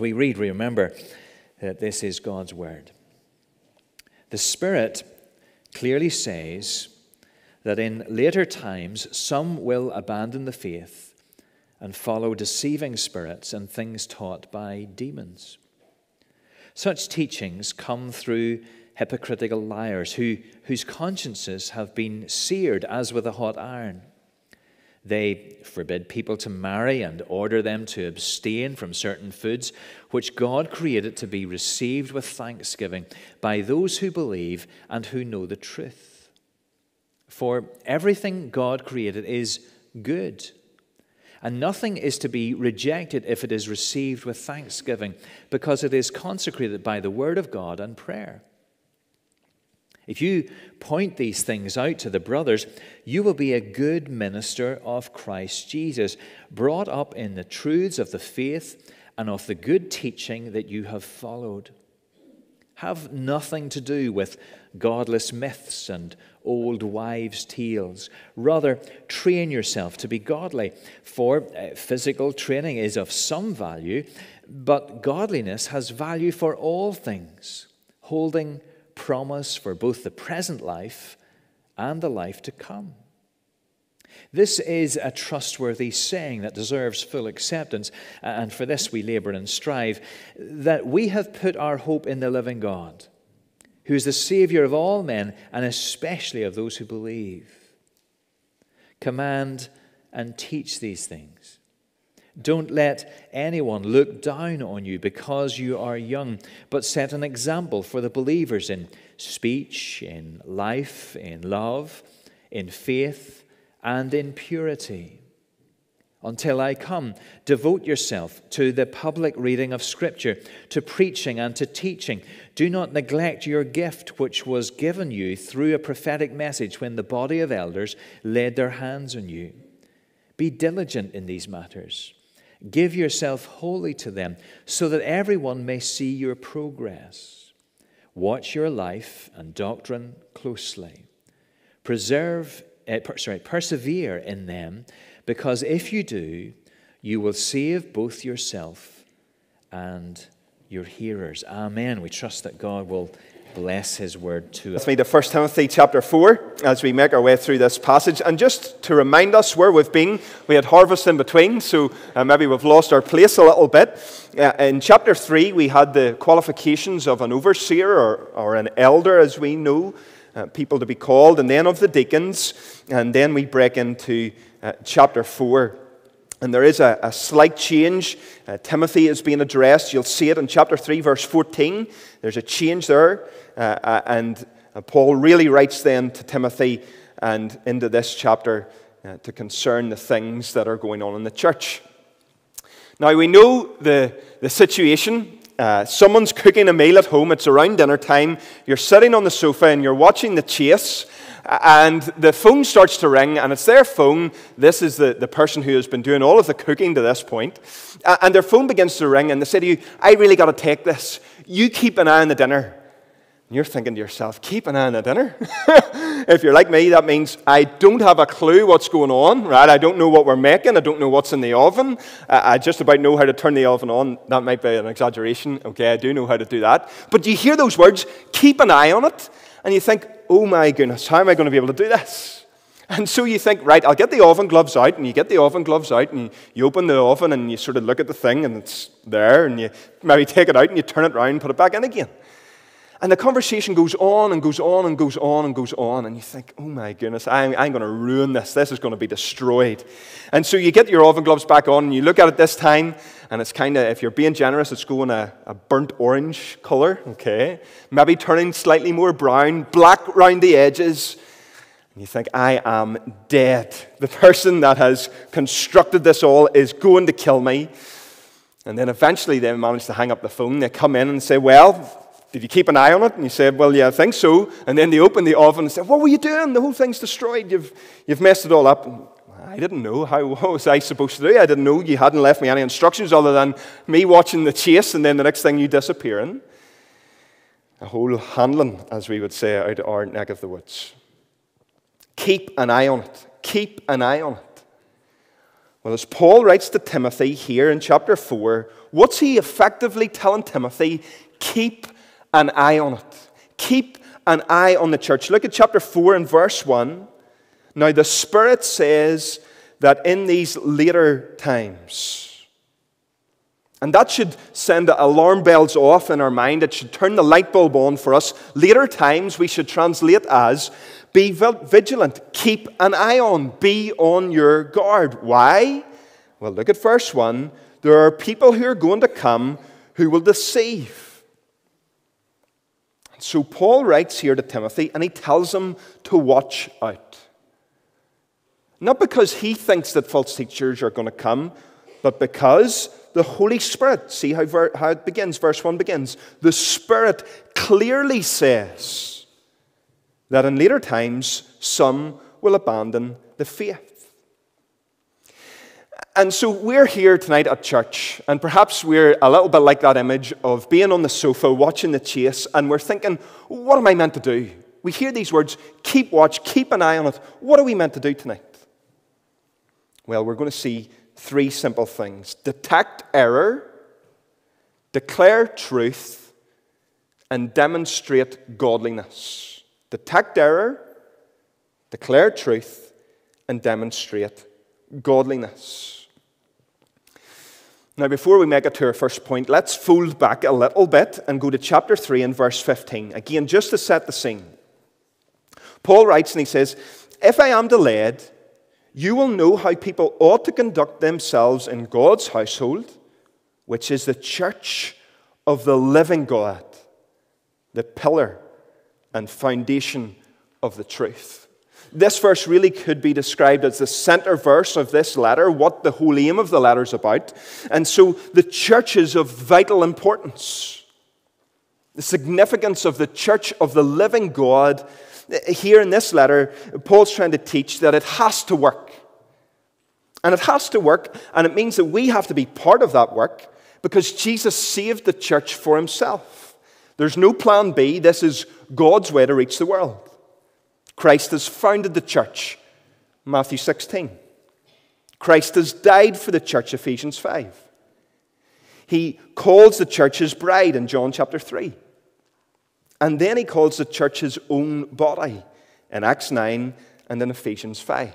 We read, we remember that this is God's word. The Spirit clearly says that in later times some will abandon the faith and follow deceiving spirits and things taught by demons. Such teachings come through hypocritical liars who, whose consciences have been seared as with a hot iron. They forbid people to marry and order them to abstain from certain foods which God created to be received with thanksgiving by those who believe and who know the truth. For everything God created is good, and nothing is to be rejected if it is received with thanksgiving, because it is consecrated by the word of God and prayer. If you point these things out to the brothers, you will be a good minister of Christ Jesus, brought up in the truths of the faith and of the good teaching that you have followed. Have nothing to do with godless myths and old wives' tales. Rather, train yourself to be godly, for uh, physical training is of some value, but godliness has value for all things, holding promise for both the present life and the life to come. This is a trustworthy saying that deserves full acceptance, and for this we labor and strive that we have put our hope in the living God, who is the Savior of all men, and especially of those who believe. Command and teach these things. Don't let anyone look down on you because you are young, but set an example for the believers in speech, in life, in love, in faith, and in purity. Until I come, devote yourself to the public reading of Scripture, to preaching and to teaching. Do not neglect your gift, which was given you through a prophetic message when the body of elders laid their hands on you. Be diligent in these matters. Give yourself wholly to them, so that everyone may see your progress. Watch your life and doctrine closely. Preserve, uh, sorry, persevere in them, because if you do, you will save both yourself and your hearers. Amen. We trust that God will bless his word to us. Let's read the 1 Timothy chapter 4 as we make our way through this passage. And just to remind us where we've been, we had harvest in between, so uh, maybe we've lost our place a little bit. Uh, in chapter 3, we had the qualifications of an overseer or, or an elder, as we know, uh, people to be called, and then of the deacons. And then we break into uh, chapter 4. And there is a, a slight change. Uh, Timothy is being addressed. You'll see it in chapter 3, verse 14. There's a change there. Uh, uh and uh, Paul really writes then to Timothy and into this chapter uh, to concern the things that are going on in the church. Now, we know the, the situation. Uh, someone's cooking a meal at home. It's around dinner time. You're sitting on the sofa and you're watching the chase and the phone starts to ring, and it's their phone. This is the, the person who has been doing all of the cooking to this point. And their phone begins to ring, and they say to you, I really got to take this. You keep an eye on the dinner. And you're thinking to yourself, keep an eye on the dinner? if you're like me, that means I don't have a clue what's going on, right? I don't know what we're making. I don't know what's in the oven. I just about know how to turn the oven on. That might be an exaggeration. Okay, I do know how to do that. But you hear those words, keep an eye on it, and you think, oh my goodness, how am I going to be able to do this? And so you think, right, I'll get the oven gloves out, and you get the oven gloves out, and you open the oven, and you sort of look at the thing, and it's there, and you maybe take it out, and you turn it around, and put it back in again. And the conversation goes on and goes on and goes on and goes on, and you think, oh my goodness, I'm, I'm going to ruin this. This is going to be destroyed. And so you get your oven gloves back on, and you look at it this time, and it's kind of, if you're being generous, it's going a, a burnt orange color, okay? Maybe turning slightly more brown, black around the edges. And you think, I am dead. The person that has constructed this all is going to kill me. And then eventually they manage to hang up the phone. They come in and say, Well, did you keep an eye on it? And you said, Well, yeah, I think so. And then they opened the oven and said, What were you doing? The whole thing's destroyed. You've, you've messed it all up. And I didn't know. How was I supposed to do? I didn't know you hadn't left me any instructions other than me watching the chase and then the next thing you disappearing. A whole handling, as we would say, out of our neck of the woods. Keep an eye on it. Keep an eye on it. Well, as Paul writes to Timothy here in chapter 4, what's he effectively telling Timothy? Keep an eye on it. Keep an eye on the church. Look at chapter 4 and verse 1. Now, the Spirit says that in these later times, and that should send the alarm bells off in our mind. It should turn the light bulb on for us. Later times, we should translate as be vigilant, keep an eye on, be on your guard. Why? Well, look at verse 1. There are people who are going to come who will deceive. So Paul writes here to Timothy and he tells him to watch out. Not because he thinks that false teachers are going to come, but because the Holy Spirit, see how, ver- how it begins, verse 1 begins. The Spirit clearly says that in later times some will abandon the faith. And so we're here tonight at church, and perhaps we're a little bit like that image of being on the sofa watching the chase, and we're thinking, what am I meant to do? We hear these words keep watch, keep an eye on it. What are we meant to do tonight? Well, we're going to see three simple things detect error, declare truth, and demonstrate godliness. Detect error, declare truth, and demonstrate godliness. Now, before we make it to our first point, let's fold back a little bit and go to chapter 3 and verse 15. Again, just to set the scene. Paul writes and he says, If I am delayed, you will know how people ought to conduct themselves in God's household, which is the church of the living God, the pillar and foundation of the truth. This verse really could be described as the center verse of this letter, what the whole aim of the letter is about. And so the church is of vital importance. The significance of the church of the living God eh, here in this letter, Paul's trying to teach that it has to work. And it has to work, and it means that we have to be part of that work because Jesus saved the church for himself. There's no plan B. This is God's way to reach the world. Christ has founded the church, Matthew 16. Christ has died for the church, Ephesians 5. He calls the church his bride in John chapter 3. And then he calls the church his own body in Acts 9 and in Ephesians 5.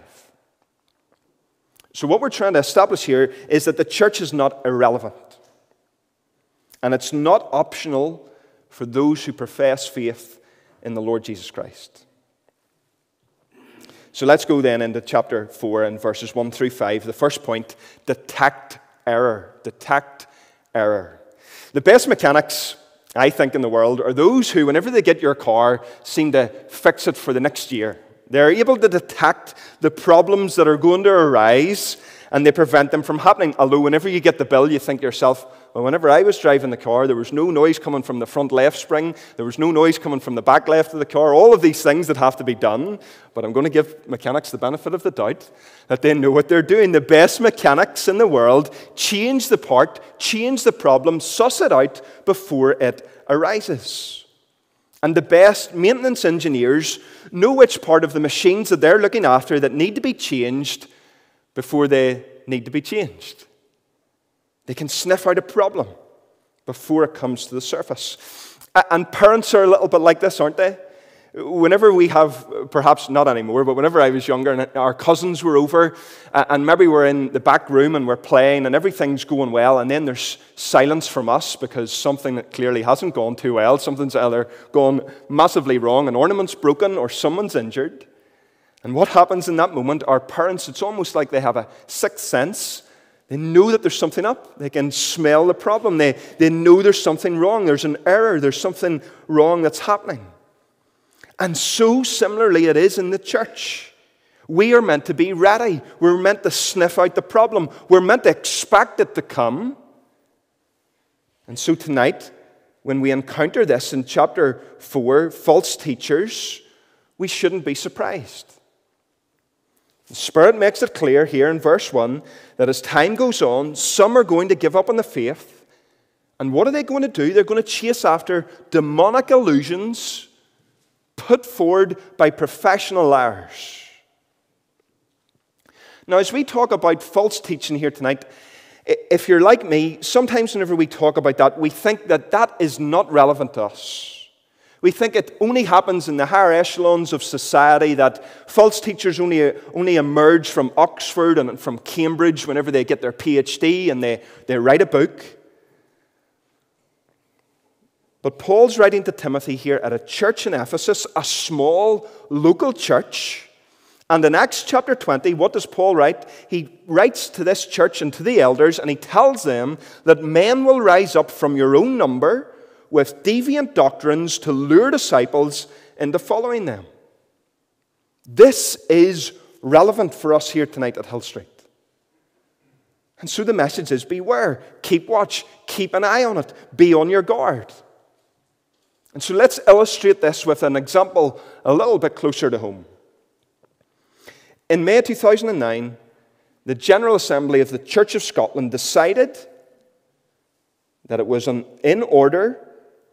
So, what we're trying to establish here is that the church is not irrelevant. And it's not optional for those who profess faith in the Lord Jesus Christ. So let's go then into chapter 4 and verses 1 through 5. The first point detect error. Detect error. The best mechanics I think, in the world are those who, whenever they get your car, seem to fix it for the next year. They're able to detect the problems that are going to arise and they prevent them from happening. Although, whenever you get the bill, you think to yourself, well, whenever I was driving the car, there was no noise coming from the front left spring, there was no noise coming from the back left of the car, all of these things that have to be done. But I'm going to give mechanics the benefit of the doubt that they know what they're doing. The best mechanics in the world change the part, change the problem, suss it out before it arises. And the best maintenance engineers know which part of the machines that they're looking after that need to be changed before they need to be changed. They can sniff out a problem before it comes to the surface. And parents are a little bit like this, aren't they? Whenever we have, perhaps not anymore, but whenever I was younger and our cousins were over, and maybe we're in the back room and we're playing and everything's going well, and then there's silence from us because something that clearly hasn't gone too well, something's either gone massively wrong, an ornament's broken, or someone's injured. And what happens in that moment? Our parents, it's almost like they have a sixth sense they know that there's something up. They can smell the problem. They, they know there's something wrong. There's an error. There's something wrong that's happening. And so similarly, it is in the church. We are meant to be ready. We're meant to sniff out the problem. We're meant to expect it to come. And so tonight, when we encounter this in chapter 4, false teachers, we shouldn't be surprised. The Spirit makes it clear here in verse 1 that as time goes on, some are going to give up on the faith. And what are they going to do? They're going to chase after demonic illusions put forward by professional liars. Now, as we talk about false teaching here tonight, If you're like me, sometimes whenever we talk about that, we think that that is not relevant to us. We think it only happens in the higher echelons of society, that false teachers only, only emerge from Oxford and from Cambridge whenever they get their PhD and they, they write a book. But Paul's writing to Timothy here at a church in Ephesus, a small local church. And in Acts chapter 20, what does Paul write? He writes to this church and to the elders, and he tells them that men will rise up from your own number with deviant doctrines to lure disciples into following them. This is relevant for us here tonight at Hill Street. And so the message is beware, keep watch, keep an eye on it, be on your guard. And so let's illustrate this with an example a little bit closer to home. In May 2009, the General Assembly of the Church of Scotland decided that it was in order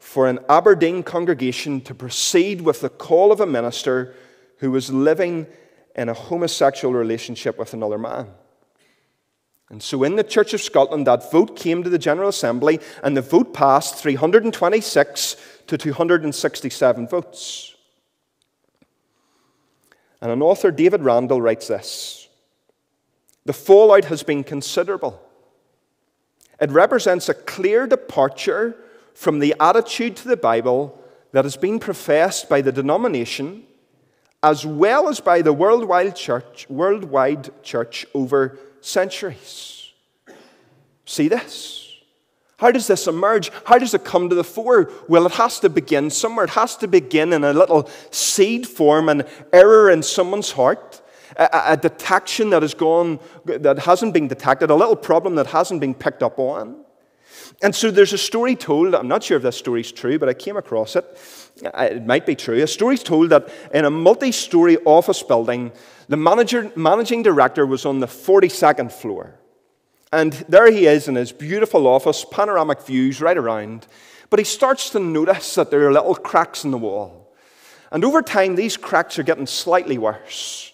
for an Aberdeen congregation to proceed with the call of a minister who was living in a homosexual relationship with another man. And so, in the Church of Scotland, that vote came to the General Assembly, and the vote passed 326 to 267 votes. And an author, David Randall, writes this The fallout has been considerable. It represents a clear departure from the attitude to the Bible that has been professed by the denomination as well as by the worldwide church, worldwide church over centuries. See this? How does this emerge? How does it come to the fore? Well, it has to begin somewhere. It has to begin in a little seed form, an error in someone's heart, a, a detection that has gone, that hasn't been detected, a little problem that hasn't been picked up on. And so there's a story told, I'm not sure if this story's true, but I came across it. It might be true. A story's told that in a multi story office building, the manager, managing director was on the 42nd floor. And there he is in his beautiful office, panoramic views right around. But he starts to notice that there are little cracks in the wall. And over time, these cracks are getting slightly worse.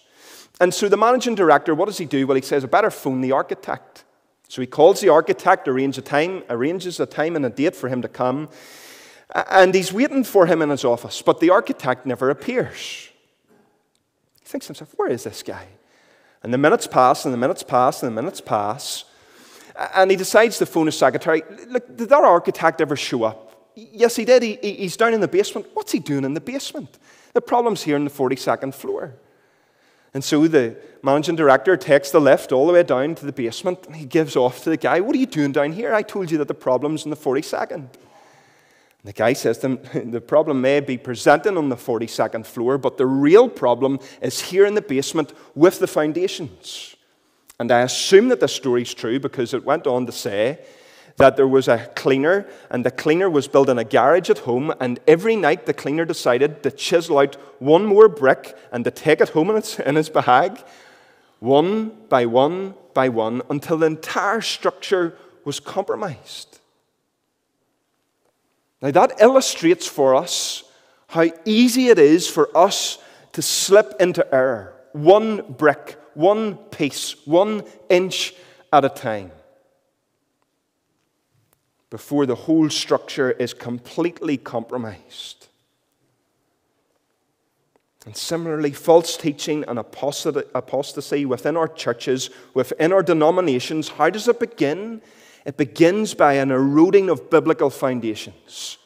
And so the managing director, what does he do? Well, he says, I better phone the architect. So he calls the architect, arranges a time, arranges a time and a date for him to come, and he's waiting for him in his office, but the architect never appears. He thinks to himself, where is this guy? And the minutes pass, and the minutes pass, and the minutes pass, and he decides to phone his secretary. Look, did that architect ever show up? Yes, he did. He, he's down in the basement. What's he doing in the basement? The problem's here on the 42nd floor. And so the managing director takes the lift all the way down to the basement and he gives off to the guy, What are you doing down here? I told you that the problem's in the 42nd. And the guy says to him, The problem may be presenting on the 42nd floor, but the real problem is here in the basement with the foundations. And I assume that the story's true because it went on to say that there was a cleaner, and the cleaner was building a garage at home, and every night the cleaner decided to chisel out one more brick and to take it home in its, in his bag, one by one by one, until the entire structure was compromised. Now, that illustrates for us how easy it is for us to slip into error, one brick, one piece, one inch at a time before the whole structure is completely compromised. And similarly, false teaching and apostasy within our churches, within our denominations, how does it begin? It begins by an eroding of biblical foundations.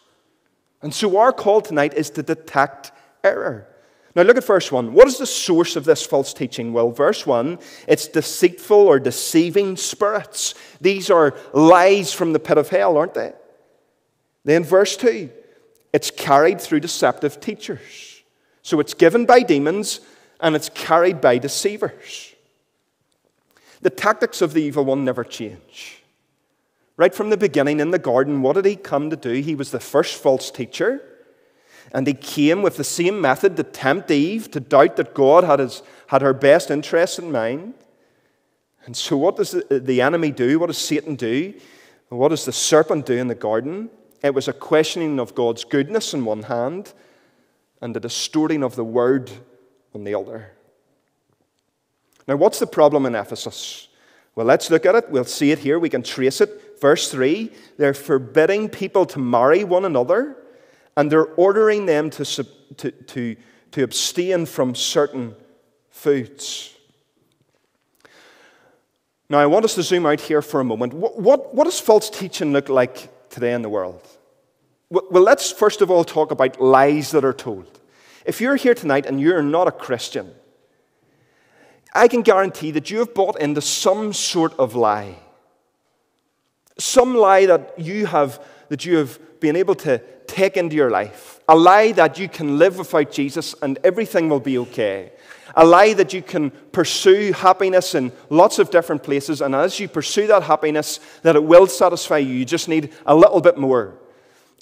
And so, our call tonight is to detect error. Now, look at verse 1. What is the source of this false teaching? Well, verse 1, it's deceitful or deceiving spirits. These are lies from the pit of hell, aren't they? Then, verse 2, it's carried through deceptive teachers. So, it's given by demons and it's carried by deceivers. The tactics of the evil one never change. Right from the beginning in the garden, what did he come to do? He was the first false teacher. And he came with the same method to tempt Eve to doubt that God had, his, had her best interests in mind. And so, what does the, uh, the enemy do? What does Satan do? What does the serpent do in the garden? It was a questioning of God's goodness on one hand and a distorting of the word on the other. Now, what's the problem in Ephesus? Well, let's look at it. We'll see it here. We can trace it. Verse 3 they're forbidding people to marry one another, and they're ordering them to, to, to, to abstain from certain foods. Now, I want us to zoom out here for a moment. What, what, what does false teaching look like today in the world? Well, let's first of all talk about lies that are told. If you're here tonight and you're not a Christian, I can guarantee that you have bought into some sort of lie. Some lie that you have, that you have been able to take into your life. A lie that you can live without Jesus and everything will be okay. A lie that you can pursue happiness in lots of different places, and as you pursue that happiness, that it will satisfy you. You just need a little bit more.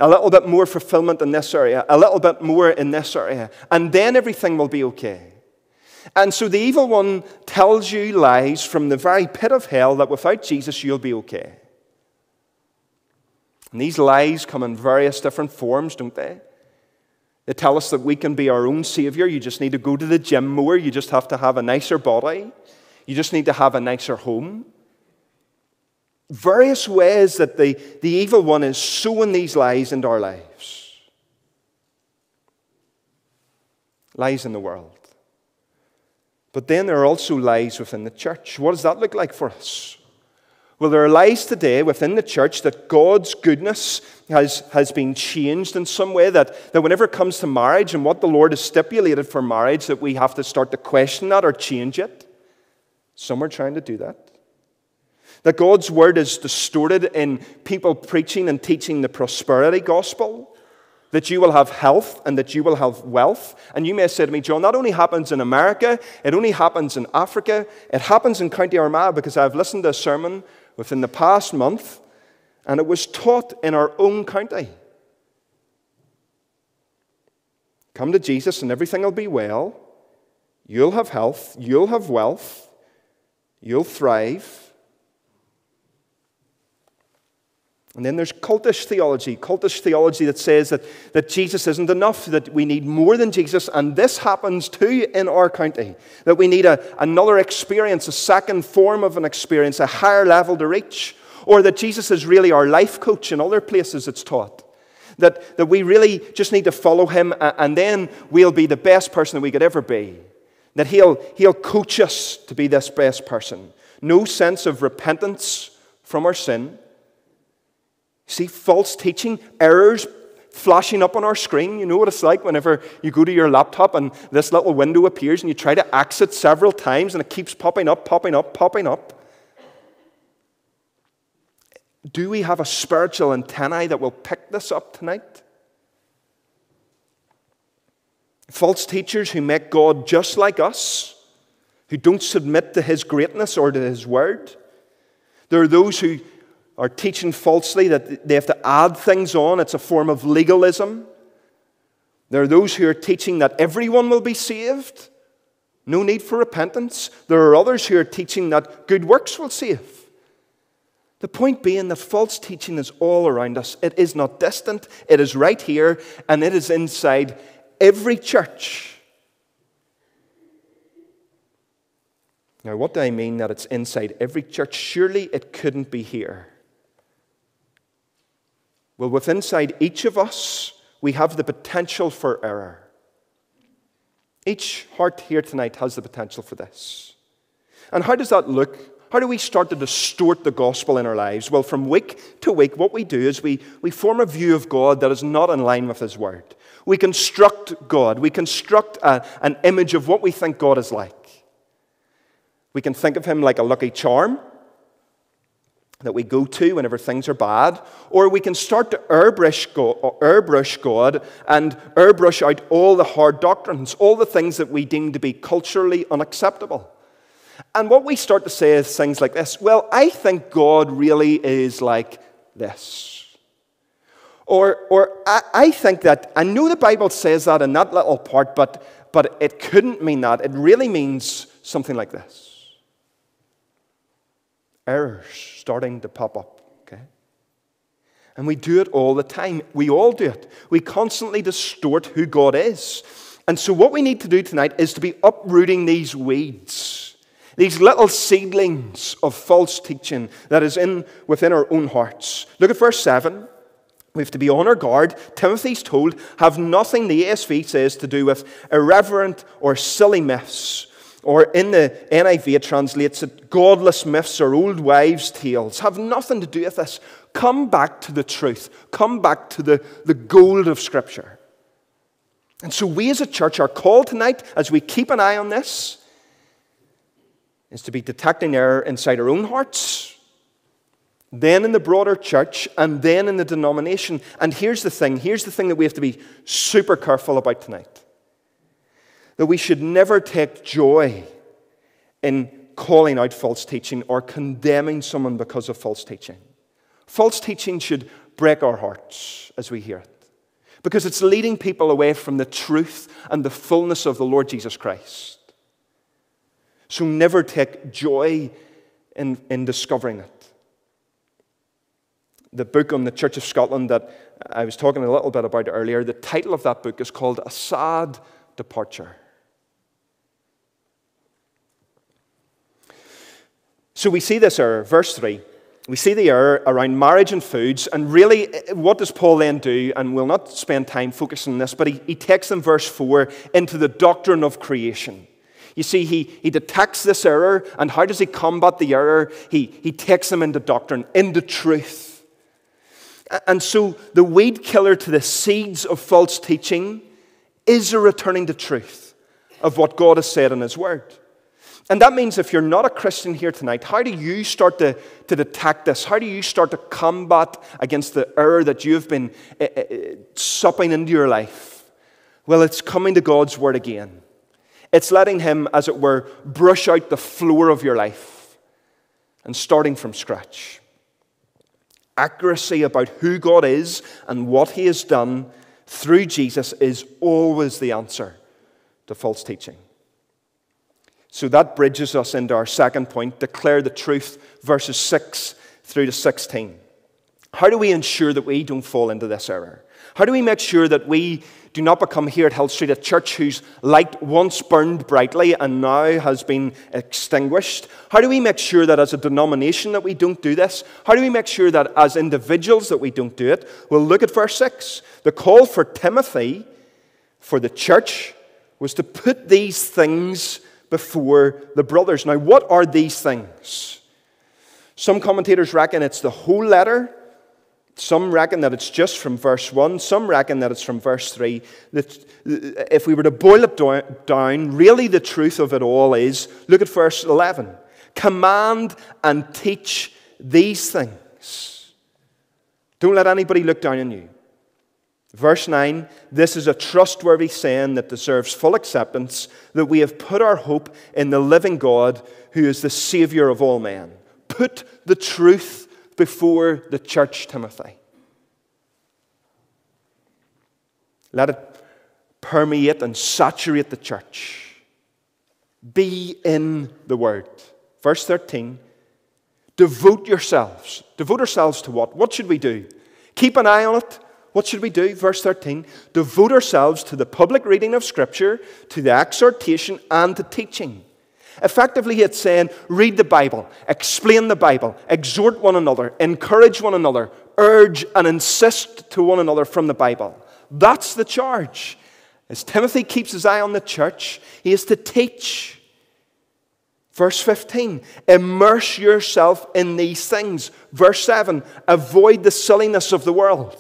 A little bit more fulfillment in this area, a little bit more in this area, and then everything will be okay. And so the evil one tells you lies from the very pit of hell that without Jesus you'll be okay. And these lies come in various different forms, don't they? They tell us that we can be our own Savior. You just need to go to the gym more. You just have to have a nicer body. You just need to have a nicer home. Various ways that the, the evil one is sowing these lies into our lives. Lies in the world. But then there are also lies within the church. What does that look like for us? Well, there are lies today within the church that God's goodness has, has been changed in some way, that, that whenever it comes to marriage and what the Lord has stipulated for marriage, that we have to start to question that or change it. Some are trying to do that. That God's word is distorted in people preaching and teaching the prosperity gospel that you will have health and that you will have wealth. And you may say to me, John, that only happens in America, it only happens in Africa, it happens in County Armagh because I've listened to a sermon within the past month and it was taught in our own county. Come to Jesus and everything will be well. You'll have health, you'll have wealth, you'll thrive. And then there's cultish theology, cultish theology that says that, that Jesus isn't enough, that we need more than Jesus. And this happens too in our county, that we need a, another experience, a second form of an experience, a higher level to reach. Or that Jesus is really our life coach in other places it's taught. That, that we really just need to follow him and then we'll be the best person that we could ever be. That he'll, he'll coach us to be this best person. No sense of repentance from our sin See false teaching, errors flashing up on our screen. You know what it's like whenever you go to your laptop and this little window appears and you try to exit several times and it keeps popping up, popping up, popping up. Do we have a spiritual antennae that will pick this up tonight? False teachers who make God just like us, who don't submit to his greatness or to his word. There are those who are teaching falsely that they have to add things on. It's a form of legalism. There are those who are teaching that everyone will be saved, no need for repentance. There are others who are teaching that good works will save. The point being that false teaching is all around us. It is not distant, it is right here, and it is inside every church. Now, what do I mean that it's inside every church? Surely it couldn't be here. Well, within inside each of us, we have the potential for error. Each heart here tonight has the potential for this. And how does that look? How do we start to distort the gospel in our lives? Well, from week to week, what we do is we, we form a view of God that is not in line with His Word. We construct God. We construct a, an image of what we think God is like. We can think of Him like a lucky charm that we go to whenever things are bad, or we can start to airbrush God, airbrush God and airbrush out all the hard doctrines, all the things that we deem to be culturally unacceptable. And what we start to say is things like this Well, I think God really is like this. Or, or I, I think that, I know the Bible says that in that little part, but, but it couldn't mean that. It really means something like this errors starting to pop up. Okay? And we do it all the time. We all do it. We constantly distort who God is. And so, what we need to do tonight is to be uprooting these weeds, these little seedlings of false teaching that is in within our own hearts. Look at verse 7. We have to be on our guard. Timothy's told, have nothing, the ESV says, to do with irreverent or silly myths. Or in the NIV, it translates it, godless myths or old wives' tales. Have nothing to do with this. Come back to the truth. Come back to the, the gold of Scripture. And so, we as a church are called tonight, as we keep an eye on this, is to be detecting error inside our own hearts, then in the broader church, and then in the denomination. And here's the thing here's the thing that we have to be super careful about tonight that we should never take joy in calling out false teaching or condemning someone because of false teaching. False teaching should break our hearts as we hear it because it's leading people away from the truth and the fullness of the Lord Jesus Christ. So never take joy in, in discovering it. The book on the Church of Scotland that I was talking a little bit about earlier, the title of that book is called A Sad Departure. So we see this error, verse 3 we see the error around marriage and foods. And really, eh, eh, what does Paul then do? And we'll not spend time focusing on this, but he, he takes them, verse 4, into the doctrine of creation. You see, he, he detects this error, and how does he combat the error? He, he takes them into doctrine, into truth. And so, the weed killer to the seeds of false teaching is a returning to truth of what God has said in His Word. And that means if you're not a Christian here tonight, how do you start to, to detect this? How do you start to combat against the error that you've been uh, uh, supping into your life? Well, it's coming to God's Word again. It's letting Him, as it were, brush out the floor of your life and starting from scratch. Accuracy about who God is and what He has done through Jesus is always the answer to false teaching. So that bridges us into our second point declare the truth, verses 6 through to 16. How do we ensure that we don't fall into this error? How do we make sure that we do not become here at Hill Street a church whose light once burned brightly and now has been extinguished? How do we make sure that as a denomination that we don't do this? How do we make sure that as individuals that we don't do it? Well, look at verse 6. The call for Timothy, for the church, was to put these things before the brothers. Now, what are these things? Some commentators reckon it's the whole letter. Some reckon that it's just from verse 1. Some reckon that it's from verse 3. That if we were to boil it down, really the truth of it all is look at verse 11. Command and teach these things. Don't let anybody look down on you. Verse 9 This is a trustworthy saying that deserves full acceptance that we have put our hope in the living God who is the Savior of all men. Put the truth before the church, Timothy. Let it permeate and saturate the church. Be in the Word. Verse 13 Devote yourselves. Devote ourselves to what? What should we do? Keep an eye on it what should we do? Verse 13 devote ourselves to the public reading of Scripture, to the exhortation, and to teaching. Effectively, it's saying read the Bible, explain the Bible, exhort one another, encourage one another, urge and insist to one another from the Bible. That's the charge. As Timothy keeps his eye on the church, he is to teach. Verse 15, immerse yourself in these things. Verse 7, avoid the silliness of the world.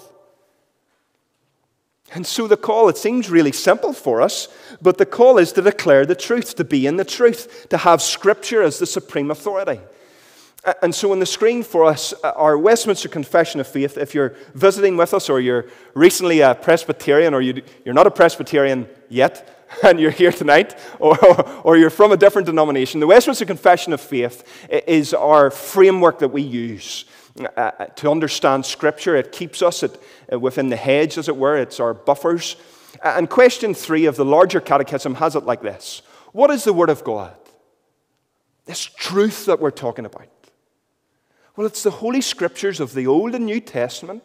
And so the call, it seems really simple for us, but the call is to declare the truth, to be in the truth, to have Scripture as the supreme authority. And so on the screen for us, uh, our Westminster Confession of Faith, if you're visiting with us or you're recently a Presbyterian or you, are not a Presbyterian yet and you're here tonight or, or you're from a different denomination, the Westminster Confession of Faith is our framework that we use uh, uh, to understand Scripture. It keeps us at, uh, within the hedge, as it were, it's our buffers. Uh, and question three of the larger catechism has it like this What is the Word of God? This truth that we're talking about. Well, it's the Holy Scriptures of the Old and New Testament,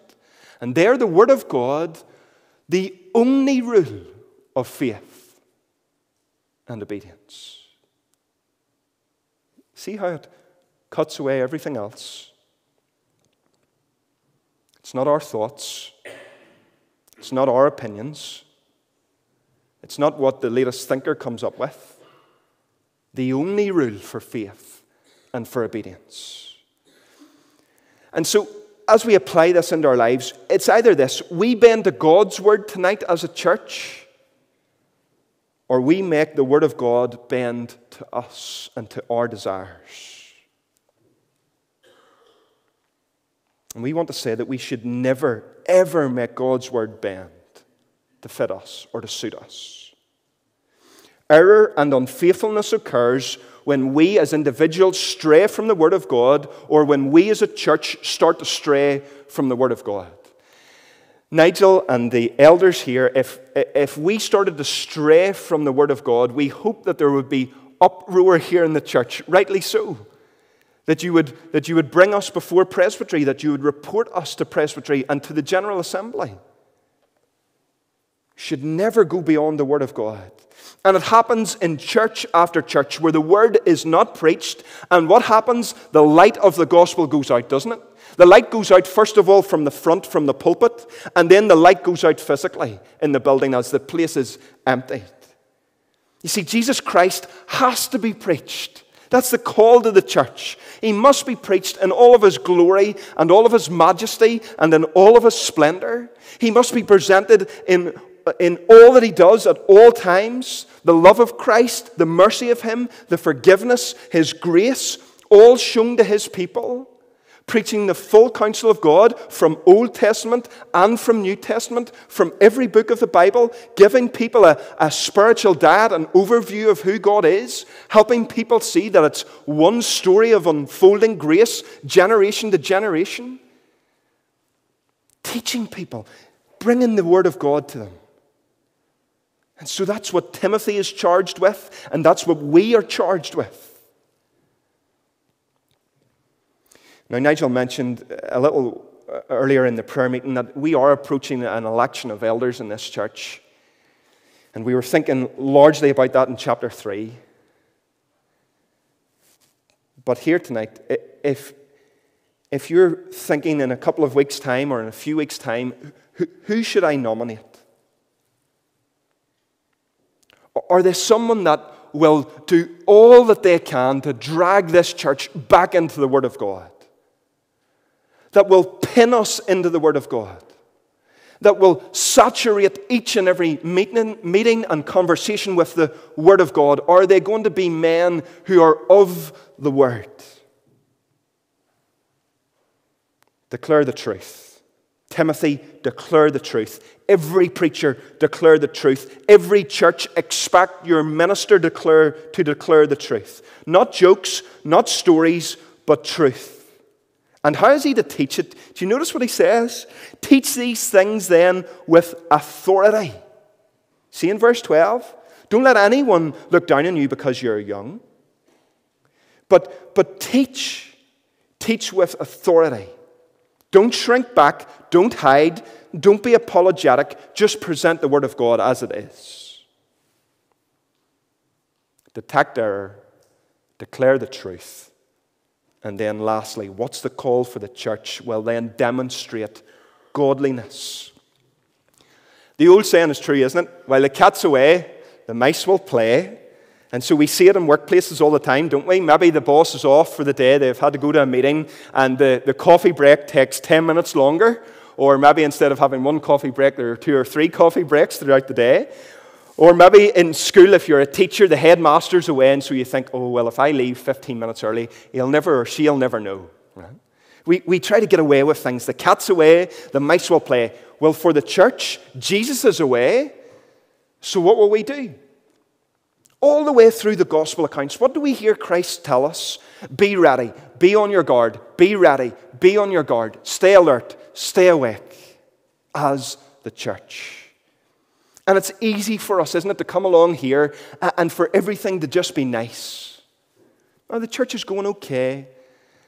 and they're the Word of God, the only rule of faith and obedience. See how it cuts away everything else? It's not our thoughts, it's not our opinions, it's not what the latest thinker comes up with. The only rule for faith and for obedience. And so, as we apply this into our lives, it's either this we bend to God's word tonight as a church, or we make the word of God bend to us and to our desires. And we want to say that we should never, ever make God's word bend to fit us or to suit us. Error and unfaithfulness occurs when we as individuals stray from the Word of God or when we as a church start to stray from the Word of God. Nigel and the elders here, if, if we started to stray from the Word of God, we hope that there would be uproar here in the church, rightly so. That you, would, that you would bring us before presbytery, that you would report us to presbytery and to the General Assembly. Should never go beyond the Word of God. And it happens in church after church where the Word is not preached. And what happens? The light of the gospel goes out, doesn't it? The light goes out, first of all, from the front, from the pulpit, and then the light goes out physically in the building as the place is emptied. You see, Jesus Christ has to be preached. That's the call to the church. He must be preached in all of his glory and all of his majesty and in all of his splendor. He must be presented in, in all that he does at all times the love of Christ, the mercy of him, the forgiveness, his grace, all shown to his people preaching the full counsel of God from Old Testament and from New Testament, from every book of the Bible, giving people a, a spiritual diet, an overview of who God is, helping people see that it's one story of unfolding grace, generation to generation. Teaching people, bringing the Word of God to them. And so that's what Timothy is charged with, and that's what we are charged with. Now, Nigel mentioned a little uh, earlier in the prayer meeting that we are approaching an election of elders in this church. And we were thinking largely about that in chapter 3. But here tonight, if, if you're thinking in a couple of weeks' time or in a few weeks' time, who, who should I nominate? Are there someone that will do all that they can to drag this church back into the Word of God? That will pin us into the Word of God, that will saturate each and every meeting, meeting and conversation with the Word of God? Are they going to be men who are of the Word? Declare the truth. Timothy, declare the truth. Every preacher declare the truth. Every church expect your minister declare to declare the truth. Not jokes, not stories, but truth. And how is he to teach it? Do you notice what he says? Teach these things then with authority. See in verse 12? Don't let anyone look down on you because you're young. But, but teach. Teach with authority. Don't shrink back. Don't hide. Don't be apologetic. Just present the Word of God as it is. Detect error. Declare the truth and then, lastly, what's the call for the church? Well, then demonstrate godliness. The old saying is true, isn't it? While the cat's away, the mice will play. And so we see it in workplaces all the time, don't we? Maybe the boss is off for the day, they've had to go to a meeting, and the, the coffee break takes 10 minutes longer. Or maybe instead of having one coffee break, there are two or three coffee breaks throughout the day. Or maybe in school, if you're a teacher, the headmaster's away, and so you think, oh, well, if I leave 15 minutes early, he'll never or she'll never know. Right? We, we try to get away with things. The cat's away, the mice will play. Well, for the church, Jesus is away, so what will we do? All the way through the gospel accounts, what do we hear Christ tell us? Be ready, be on your guard, be ready, be on your guard, stay alert, stay awake as the church. And it's easy for us, isn't it, to come along here uh, and for everything to just be nice. Now, the church is going okay.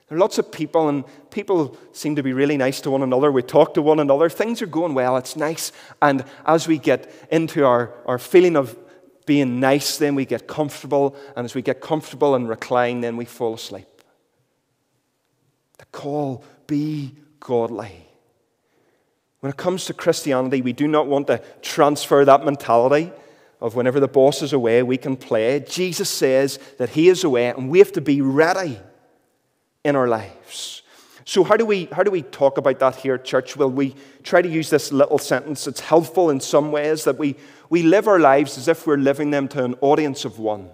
There are lots of people, and people seem to be really nice to one another. We talk to one another. Things are going well. It's nice. And as we get into our, our feeling of being nice, then we get comfortable, and as we get comfortable and recline, then we fall asleep. The call be godly. When it comes to Christianity, we do not want to transfer that mentality of whenever the boss is away, we can play. Jesus says that He is away, and we have to be ready in our lives. So, how do we, how do we talk about that here church? Will we try to use this little sentence? It's helpful in some ways that we, we live our lives as if we're living them to an audience of one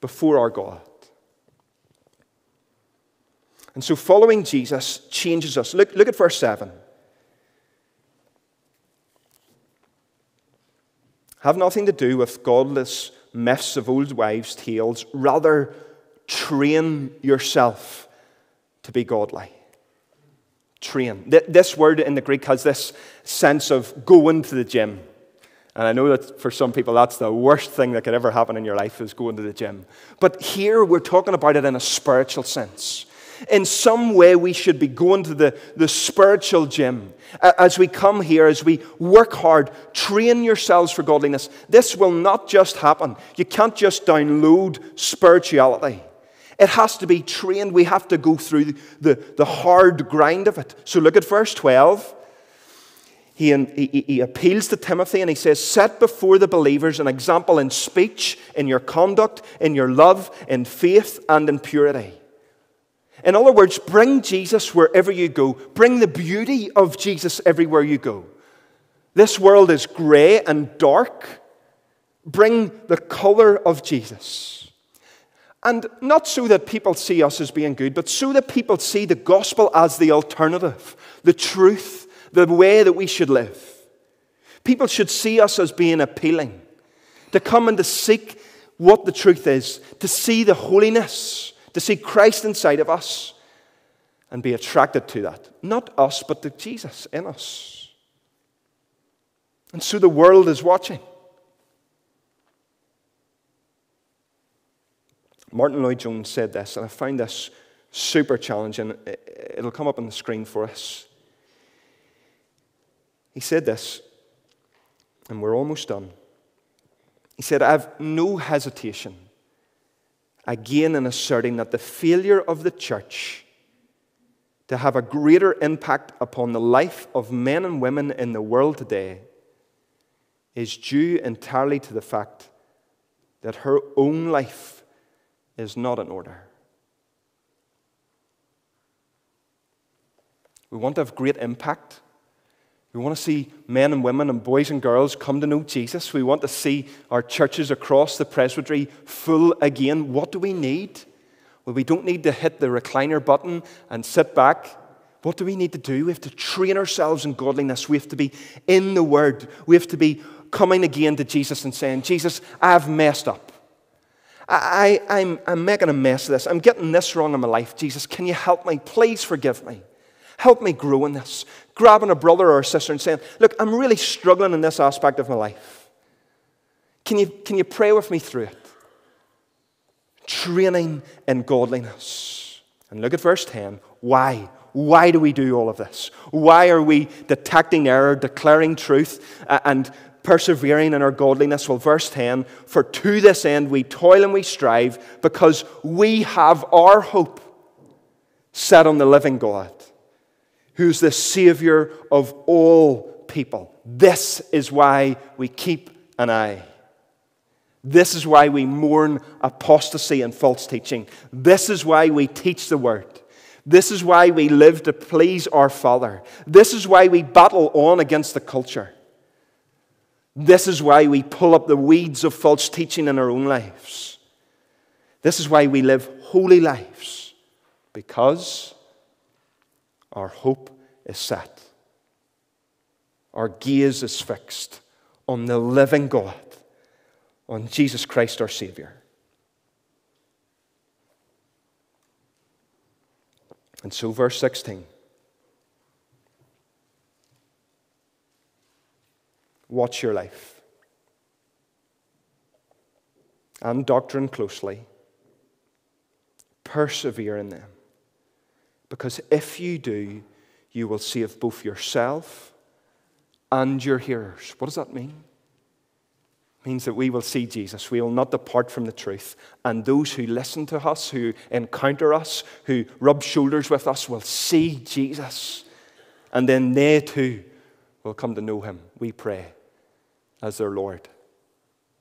before our God. And so, following Jesus changes us. Look, look at verse 7. Have nothing to do with godless myths of old wives' tales, rather, train yourself to be godly train. This word in the Greek has this sense of going to the gym. And I know that for some people, that's the worst thing that could ever happen in your life is going to the gym. But here we're talking about it in a spiritual sense. In some way, we should be going to the, the spiritual gym. As we come here, as we work hard, train yourselves for godliness. This will not just happen. You can't just download spirituality. It has to be trained. We have to go through the, the hard grind of it. So look at verse 12. He, he, he, appeals to Timothy and he says, Set before the believers an example in speech, in your conduct, in your love, in faith, and in purity. In other words, bring Jesus wherever you go. Bring the beauty of Jesus everywhere you go. This world is grey and dark. Bring the color of Jesus. And not so that people see us as being good, but so that people see the gospel as the alternative, the truth, the way that we should live. People should see us as being appealing, to come and to seek what the truth is, to see the holiness, to see Christ inside of us, and be attracted to that. Not us, but to Jesus in us. And so the world is watching. Martyn Lloyd-Jones said this, and I find this super challenging. It'll come up on the screen for us. He said this, and we're almost done. He said, I have no hesitation again in asserting that the failure of the church to have a greater impact upon the life of men and women in the world today is due entirely to the fact that her own life is not in order. We want to have great impact. We want to see men and women and boys and girls come to know Jesus. We want to see our churches across the presbytery full again. What do we need? Well, we don't need to hit the recliner button and sit back. What do we need to do? We have to train ourselves in godliness. We have to be in the Word. We have to be coming again to Jesus and saying, Jesus, I've messed up. I, I'm, I'm making a mess of this. I'm getting this wrong in my life. Jesus, can you help me? Please forgive me. Help me grow in this. Grabbing a brother or a sister and saying, Look, I'm really struggling in this aspect of my life. Can you, can you pray with me through it? Training in godliness. And look at verse 10. Why? Why do we do all of this? Why are we detecting error, declaring truth, and persevering in our godliness? Well, verse 10 For to this end we toil and we strive, because we have our hope set on the living God, who's the Savior of all people. This is why we keep an eye. This is why we mourn apostasy and false teaching. This is why we teach the word. This is why we live to please our Father. This is why we battle on against the culture. This is why we pull up the weeds of false teaching in our own lives. This is why we live holy lives, because our hope is set. Our gaze is fixed on the living God, on Jesus Christ our Savior. And so, verse 16. Watch your life. And doctrine closely. Persevere in them. Because if you do, you will save both yourself and your hearers. What does that mean? means that we will see Jesus. We will not depart from the truth. And those who listen to us, who encounter us, who rub shoulders with us, will see Jesus. And then they too will come to know him, we pray, as their Lord